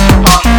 Okay.